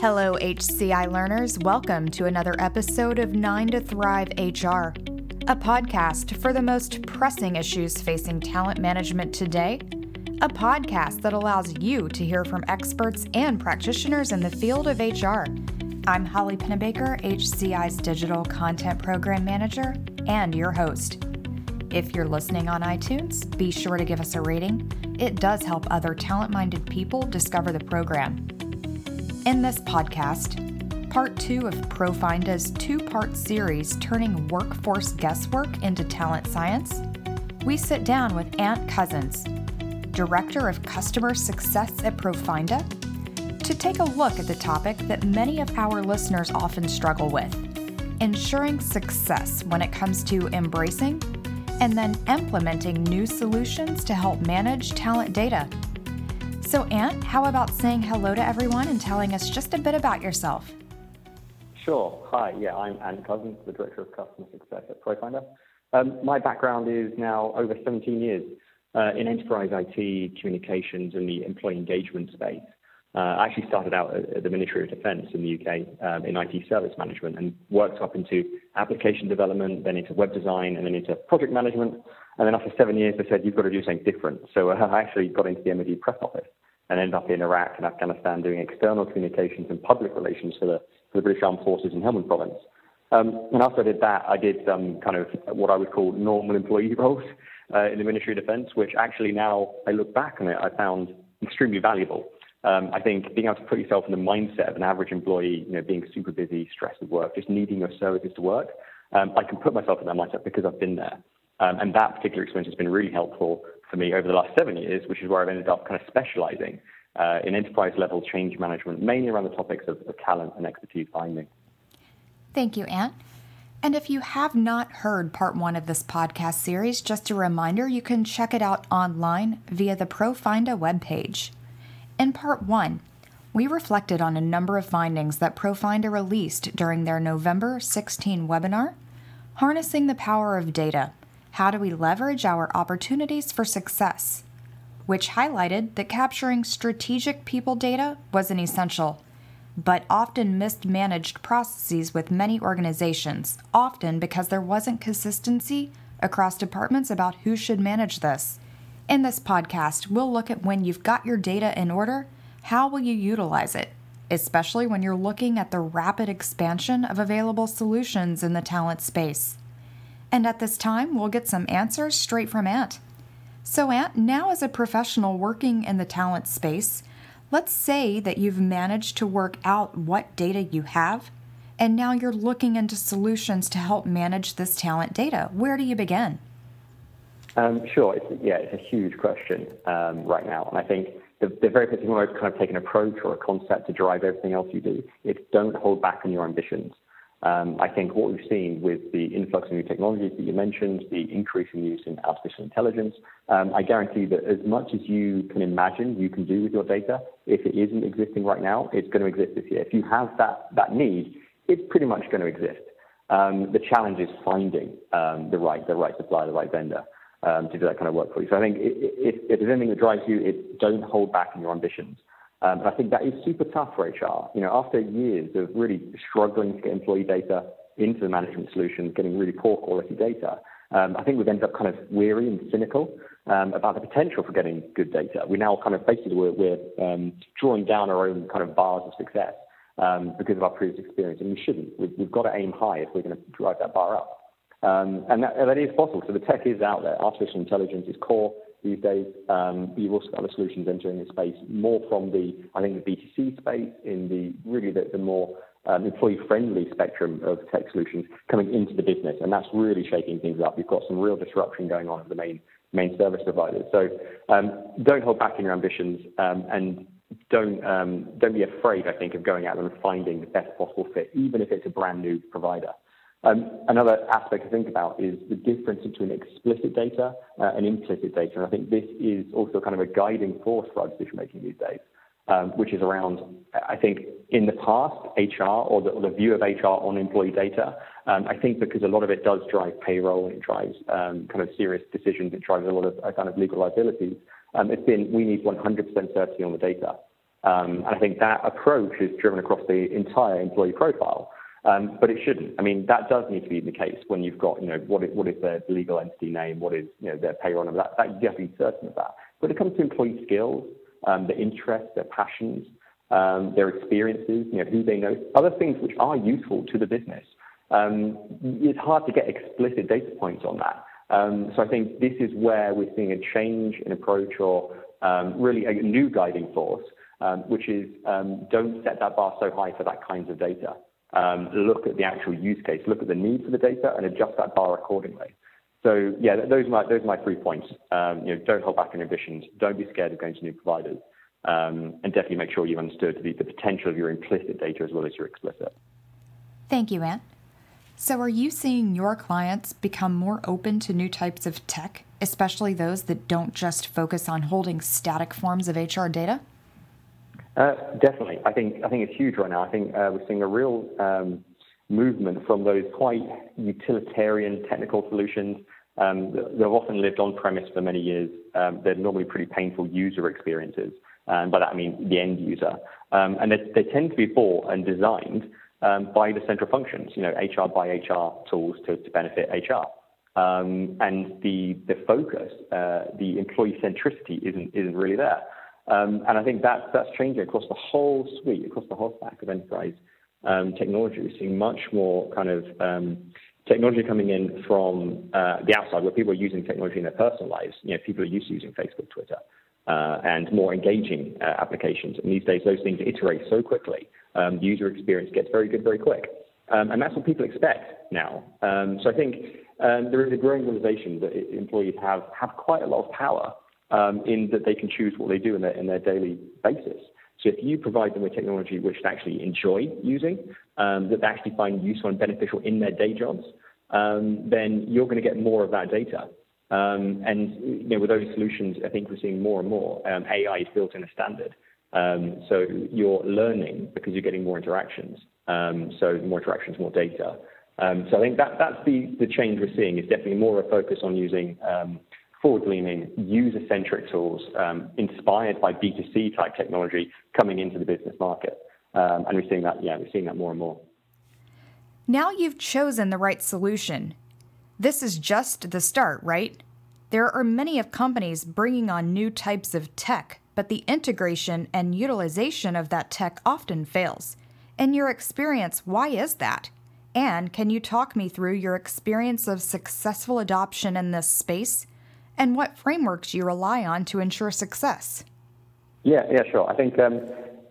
Hello, HCI learners. Welcome to another episode of 9 to Thrive HR, a podcast for the most pressing issues facing talent management today. A podcast that allows you to hear from experts and practitioners in the field of HR. I'm Holly Pennebaker, HCI's Digital Content Program Manager, and your host. If you're listening on iTunes, be sure to give us a rating. It does help other talent minded people discover the program. In this podcast, part two of Profinda's two part series turning workforce guesswork into talent science, we sit down with Ant Cousins, Director of Customer Success at Profinda, to take a look at the topic that many of our listeners often struggle with ensuring success when it comes to embracing and then implementing new solutions to help manage talent data. So, Ant, how about saying hello to everyone and telling us just a bit about yourself? Sure. Hi. Yeah, I'm Ant Cousins, the Director of Customer Success at Profinda. Um, my background is now over 17 years uh, in enterprise IT, communications, and the employee engagement space. Uh, I actually started out at the Ministry of Defence in the UK um, in IT service management and worked up into application development, then into web design, and then into project management. And then after seven years, they said, you've got to do something different. So uh, I actually got into the MOD press office and ended up in Iraq and Afghanistan doing external communications and public relations for the, for the British Armed Forces in Helmand Province. Um, and after I did that, I did some kind of what I would call normal employee roles uh, in the Ministry of Defence, which actually now I look back on it, I found extremely valuable. Um, I think being able to put yourself in the mindset of an average employee, you know, being super busy, stressed with work, just needing your services to work, um, I can put myself in that mindset because I've been there. Um, and that particular experience has been really helpful for me over the last seven years, which is where I've ended up kind of specializing uh, in enterprise level change management, mainly around the topics of, of talent and expertise finding. Thank you, Ant. And if you have not heard part one of this podcast series, just a reminder you can check it out online via the Profinda webpage. In part one, we reflected on a number of findings that Profinda released during their November 16 webinar Harnessing the Power of Data how do we leverage our opportunities for success? Which highlighted that capturing strategic people data was an essential, but often mismanaged processes with many organizations, often because there wasn't consistency across departments about who should manage this. In this podcast, we'll look at when you've got your data in order, how will you utilize it, especially when you're looking at the rapid expansion of available solutions in the talent space. And at this time, we'll get some answers straight from Ant. So, Ant, now as a professional working in the talent space, let's say that you've managed to work out what data you have, and now you're looking into solutions to help manage this talent data. Where do you begin? Um, sure. It's, yeah, it's a huge question um, right now. And I think the, the very first thing when I kind of take an approach or a concept to drive everything else you do, is don't hold back on your ambitions. Um, I think what we've seen with the influx of new technologies that you mentioned, the increasing use in artificial intelligence, um, I guarantee that as much as you can imagine you can do with your data, if it isn't existing right now, it's going to exist this year. If you have that, that need, it's pretty much going to exist. Um, the challenge is finding um, the right the right supplier, the right vendor um, to do that kind of work for you. So I think if, there's anything that drives you, it's don't hold back in your ambitions. Um, and I think that is super tough for HR. You know, after years of really struggling to get employee data into the management solutions, getting really poor quality data, um, I think we've ended up kind of weary and cynical um, about the potential for getting good data. We now kind of basically we're, we're um, drawing down our own kind of bars of success um, because of our previous experience, and we shouldn't. We've, we've got to aim high if we're going to drive that bar up. Um, and that, that is possible. So the tech is out there. Artificial intelligence is core these days. Um, you've also got other solutions entering the space more from the, I think, the B2C space in the really the, the more um, employee-friendly spectrum of tech solutions coming into the business, and that's really shaking things up. You've got some real disruption going on at the main main service providers. So um, don't hold back in your ambitions, um, and don't um, don't be afraid. I think of going out and finding the best possible fit, even if it's a brand new provider. Um, another aspect to think about is the difference between explicit data uh, and implicit data. And I think this is also kind of a guiding force for our decision making these days, um, which is around, I think, in the past, HR or the, or the view of HR on employee data. Um, I think because a lot of it does drive payroll and it drives um, kind of serious decisions, it drives a lot of uh, kind of legal liabilities. Um, it's been we need 100% certainty on the data. Um, and I think that approach is driven across the entire employee profile. Um, but it shouldn't. I mean, that does need to be the case when you've got, you know, what is, what is their legal entity name, what is, you know, their payroll number. That, that you have to be certain of that. When it comes to employee skills, um, their interests, their passions, um, their experiences, you know, who they know, other things which are useful to the business. Um, it's hard to get explicit data points on that. Um, so I think this is where we're seeing a change in approach or um, really a new guiding force, um, which is um, don't set that bar so high for that kinds of data. Um, look at the actual use case, look at the need for the data, and adjust that bar accordingly. So yeah, those are my those are my three points. Um, you know, don't hold back on ambitions. Don't be scared of going to new providers, um, and definitely make sure you've understood the, the potential of your implicit data as well as your explicit. Thank you, Ant. So, are you seeing your clients become more open to new types of tech, especially those that don't just focus on holding static forms of HR data? Uh, definitely. I think I think it's huge right now. I think uh, we're seeing a real um, movement from those quite utilitarian technical solutions um, that have often lived on premise for many years. Um, they're normally pretty painful user experiences. And by that I mean the end user. Um, and they, they, tend to be bought and designed um, by the central functions, you know, HR by HR tools to, to benefit HR. Um, and the the focus, uh, the employee centricity isn't isn't really there. Um, and I think that's that's changing across the whole suite, across the whole stack of enterprise um, technology. We're seeing much more kind of um, technology coming in from uh, the outside, where people are using technology in their personal lives. You know, people are used to using Facebook, Twitter, uh, and more engaging uh, applications. And these days, those things iterate so quickly um, user experience gets very good very quick. Um, and that's what people expect now. Um, so I think um, there is a growing realization that employees have, have quite a lot of power um, in that they can choose what they do in their, in their daily basis. So if you provide them with technology which they actually enjoy using, um, that they actually find useful and beneficial in their day jobs, then you're going to get more of that data. Um, and you know, with those solutions, I think we're seeing more and more um, AI is built in a standard. Um, so you're learning because you're getting more interactions. Um, so more interactions, more data. Um, so I think that that's the, the change we're seeing is definitely more of a focus on using um, forward-leaning, user-centric tools um, inspired by B2C type technology coming into the business market. Um, and we're seeing that, yeah, we're seeing that more and more. Now you've chosen the right solution. This is just the start, right? There are many of companies bringing on new types of tech but the integration and utilization of that tech often fails. In your experience, why is that? And can you talk me through your experience of successful adoption in this space and what frameworks you rely on to ensure success? Yeah, yeah, sure. I think um,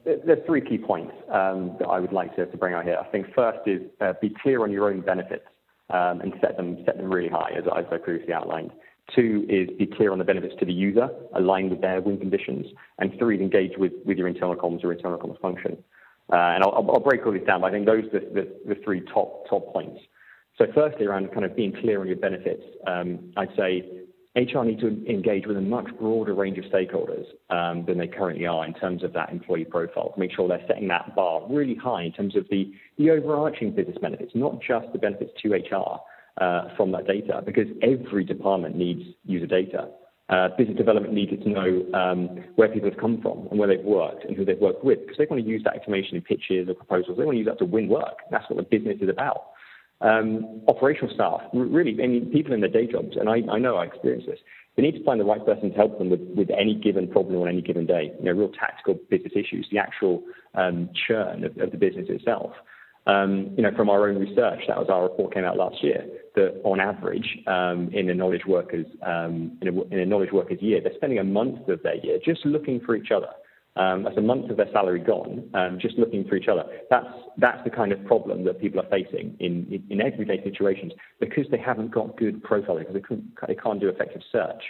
there's three key points um, that I would like to, to, bring out here. I think first is uh, be clear on your own benefits um, and set them set them really high, as, as I previously outlined. Two is be clear on the benefits to the user, align with their win conditions. And three is engage with, with your internal comms or internal comms function. Uh, and I'll, I'll, break all this down, but I think those are the, the, the, three top, top points. So firstly, around kind of being clear on your benefits, um, I'd say HR need to engage with a much broader range of stakeholders um, than they currently are in terms of that employee profile. To make sure they're setting that bar really high in terms of the, the overarching business benefits, not just the benefits to HR, uh, from that data because every department needs user data. Uh, business development needs to know um, where people have come from and where they've worked and who they've worked with because they want to use that information in pitches or proposals. They want to use that to win work. That's what the business is about. Um, operational staff, really, I mean, people in their day jobs, and I, I know I experience this, they need to find the right person to help them with, with any given problem on any given day. You know, real tactical business issues, the actual um, churn of, of the business itself. Um, you know, from our own research, that was our report came out last year, that on average, um, in a knowledge workers um, in, a, in, a, knowledge workers year, they're spending a month of their year just looking for each other. Um, that's a month of their salary gone, um, just looking for each other. That's that's the kind of problem that people are facing in in, everyday situations because they haven't got good profiling because they, they can't do effective search.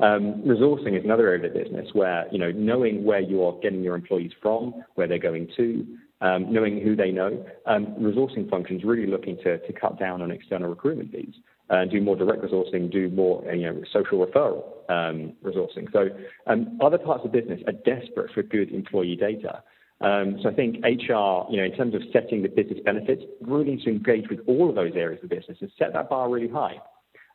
Um, resourcing is another area of the business where you know knowing where you are getting your employees from, where they're going to, um, knowing who they know. Um, resourcing functions really looking to, to cut down on external recruitment fees, uh, do more direct resourcing, do more uh, you know, social referral um, resourcing. So um, other parts of business are desperate for good employee data. Um, so I think HR, you know, in terms of setting the business benefits, really needs to engage with all of those areas of the business and set that bar really high.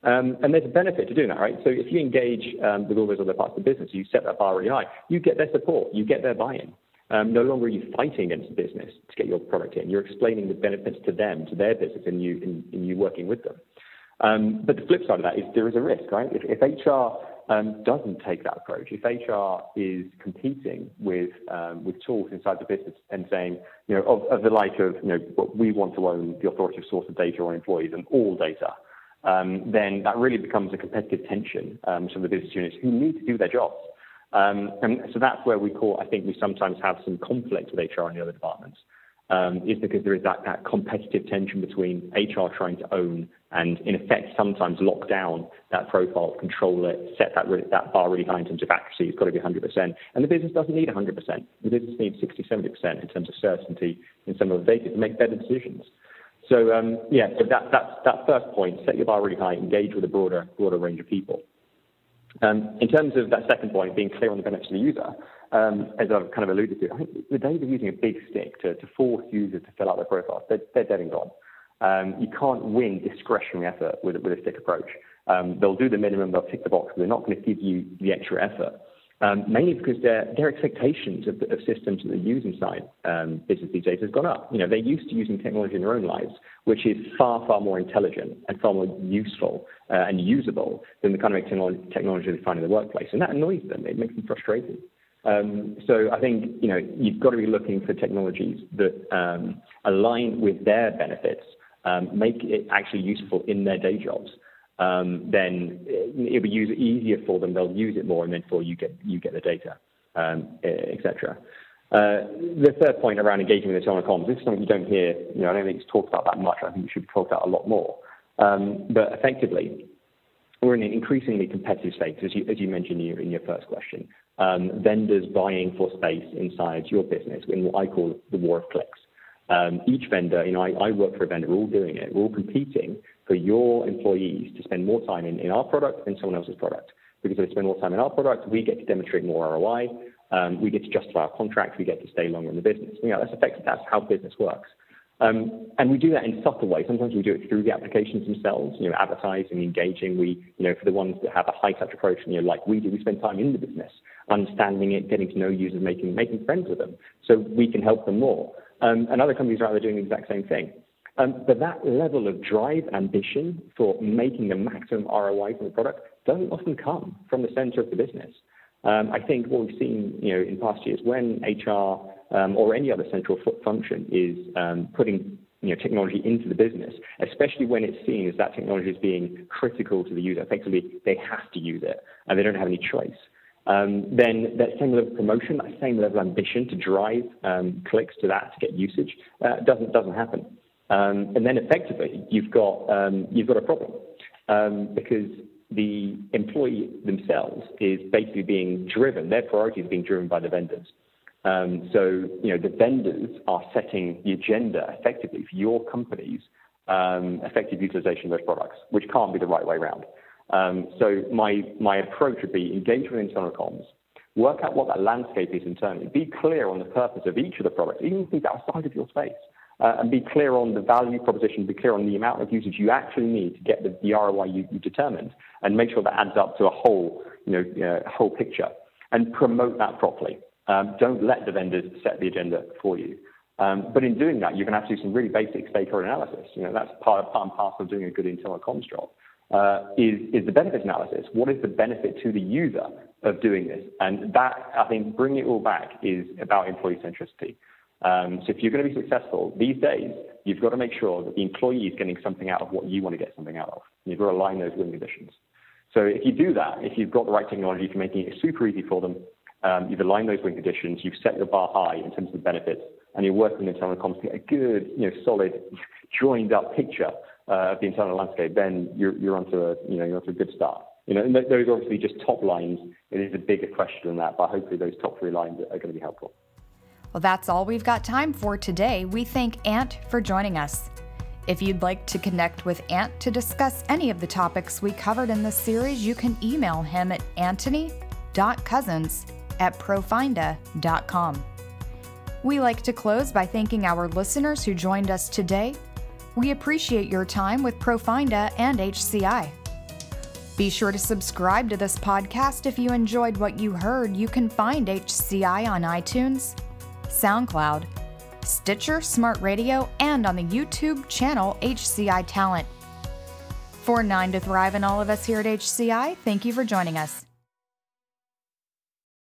Um, and there's a benefit to doing that, right? So if you engage um, with all those other parts of the business, you set that bar really high, you get their support, you get their buy-in. Um, no longer are you fighting against the business to get your product in. You're explaining the benefits to them, to their business, and you in, in you working with them. Um, but the flip side of that is there is a risk, right? If, if HR um, doesn't take that approach, if HR is competing with um, with tools inside the business and saying, you know, of, of the like of, you know, what we want to own the authoritative source of data on employees and all data, um, then that really becomes a competitive tension um, the business units who need to do their jobs. Um, and so that's where we call, I think we sometimes have some conflict with HR and the other departments, is because there is that, competitive tension between HR trying to own and, in effect, sometimes lock down that profile, control it, set that, that bar really high in terms of accuracy. It's got to be 100%. And the business doesn't need 100%. The business needs 60, 70% in terms of certainty in some of the data to make better decisions. So um, yeah, so that, that first point, set your bar really high, engage with a broader, broader range of people. Um, in terms of that second point, being clear on the benefits of the user, um, as I've kind of alluded to, I think the days of using a big stick to, to force users to fill out their profiles, they're, they're dead and gone. Um, you can't win discretionary effort with, with a stick approach. Um, they'll do the minimum, they'll tick the box, but they're not going to give you the extra effort um, mainly because their, their expectations of, of systems that they use inside um, business these days has gone up. You know, they're used to using technology in their own lives, which is far, far more intelligent and far more useful uh, and usable than the kind of technology, technology they find in the workplace. And that annoys them. It makes them frustrated. Um, so I think, you know, you've got to be looking for technologies that um, align with their benefits, um, make it actually useful in their day jobs then it'll be easier for them. They'll use it more, and then for you get you get the data, etc. Uh, the third point around engaging with internal comms, this is something you don't hear. You know, I don't think it's talked about that much. I think it should be talked about a lot more. But effectively, we're in an increasingly competitive space, as you, mentioned in your, first question. Um, vendors vying for space inside your business in what I call the war of clicks. Um, each vendor, you know, I, work for a vendor, we're all doing it. We're all competing for your employees to spend more time in, our product than someone else's product. Because if they spend more time in our product, we get to demonstrate more ROI, um, we get to justify our contract, we get to stay longer in the business. You know, that's effective, that's how business works. Um, and we do that in subtle ways. Sometimes we do it through the applications themselves, you know, advertising, engaging. We, you know, for the ones that have a high touch approach, you know, like we do, we spend time in the business, understanding it, getting to know users, making, making friends with them so we can help them more. Um, and other companies are out there doing the exact same thing. Um, but that level of drive, ambition for making the maximum ROI from the product doesn't often come from the center of the business. Um, I think what we've seen, you know, in past years, when HR um, or any other central function is um, putting you know, technology into the business, especially when it's seen as that technology is being critical to the user. Effectively, they have to use it, and they don't have any choice um, then that same level of promotion, that same level of ambition to drive um, clicks to that to get usage uh, doesn't doesn't happen. Um, and then effectively, you've got um, you've got a problem um, because the employee themselves is basically being driven. Their priority is being driven by the vendors. Um, so you know the vendors are setting the agenda effectively for your company's um, effective utilization of those products, which can't be the right way around. Um, so my, my approach would be engage with internal comms, work out what that landscape is internally, be clear on the purpose of each of the products, even things outside of your space, uh, and be clear on the value proposition, be clear on the amount of usage you actually need to get the, the ROI you, you determined, and make sure that adds up to a whole, you know, uh, whole picture, and promote that properly. Um, don't let the vendors set the agenda for you. Um, but in doing that, going to have to do some really basic stakeholder analysis. You know, that's part, part and parcel of doing a good internal comms job uh, is, is the benefit analysis. What is the benefit to the user of doing this? And that, I think, bringing it all back is about employee centricity. Um, so if you're going to be successful these days, you've got to make sure that the employee is getting something out of what you want to get something out of. You've got to align those win conditions. So if you do that, if you've got the right technology for making it super easy for them, you've aligned those win conditions, you've set your bar high in terms of the benefits, and you're working comms to get a good, you know, solid, joined up picture uh, of the internal landscape, then you're, you're onto a, you know, you're onto a good start. You know, and those are obviously just top lines. It is a bigger question than that, but hopefully those top three lines are going to be helpful. Well, that's all we've got time for today. We thank Ant for joining us. If you'd like to connect with Ant to discuss any of the topics we covered in this series, you can email him at antony.cousins at profinda.com. We like to close by thanking our listeners who joined us today we appreciate your time with Profinda and HCI. Be sure to subscribe to this podcast if you enjoyed what you heard. You can find HCI on iTunes, SoundCloud, Stitcher Smart Radio, and on the YouTube channel HCI Talent. For 9 to Thrive and all of us here at HCI, thank you for joining us.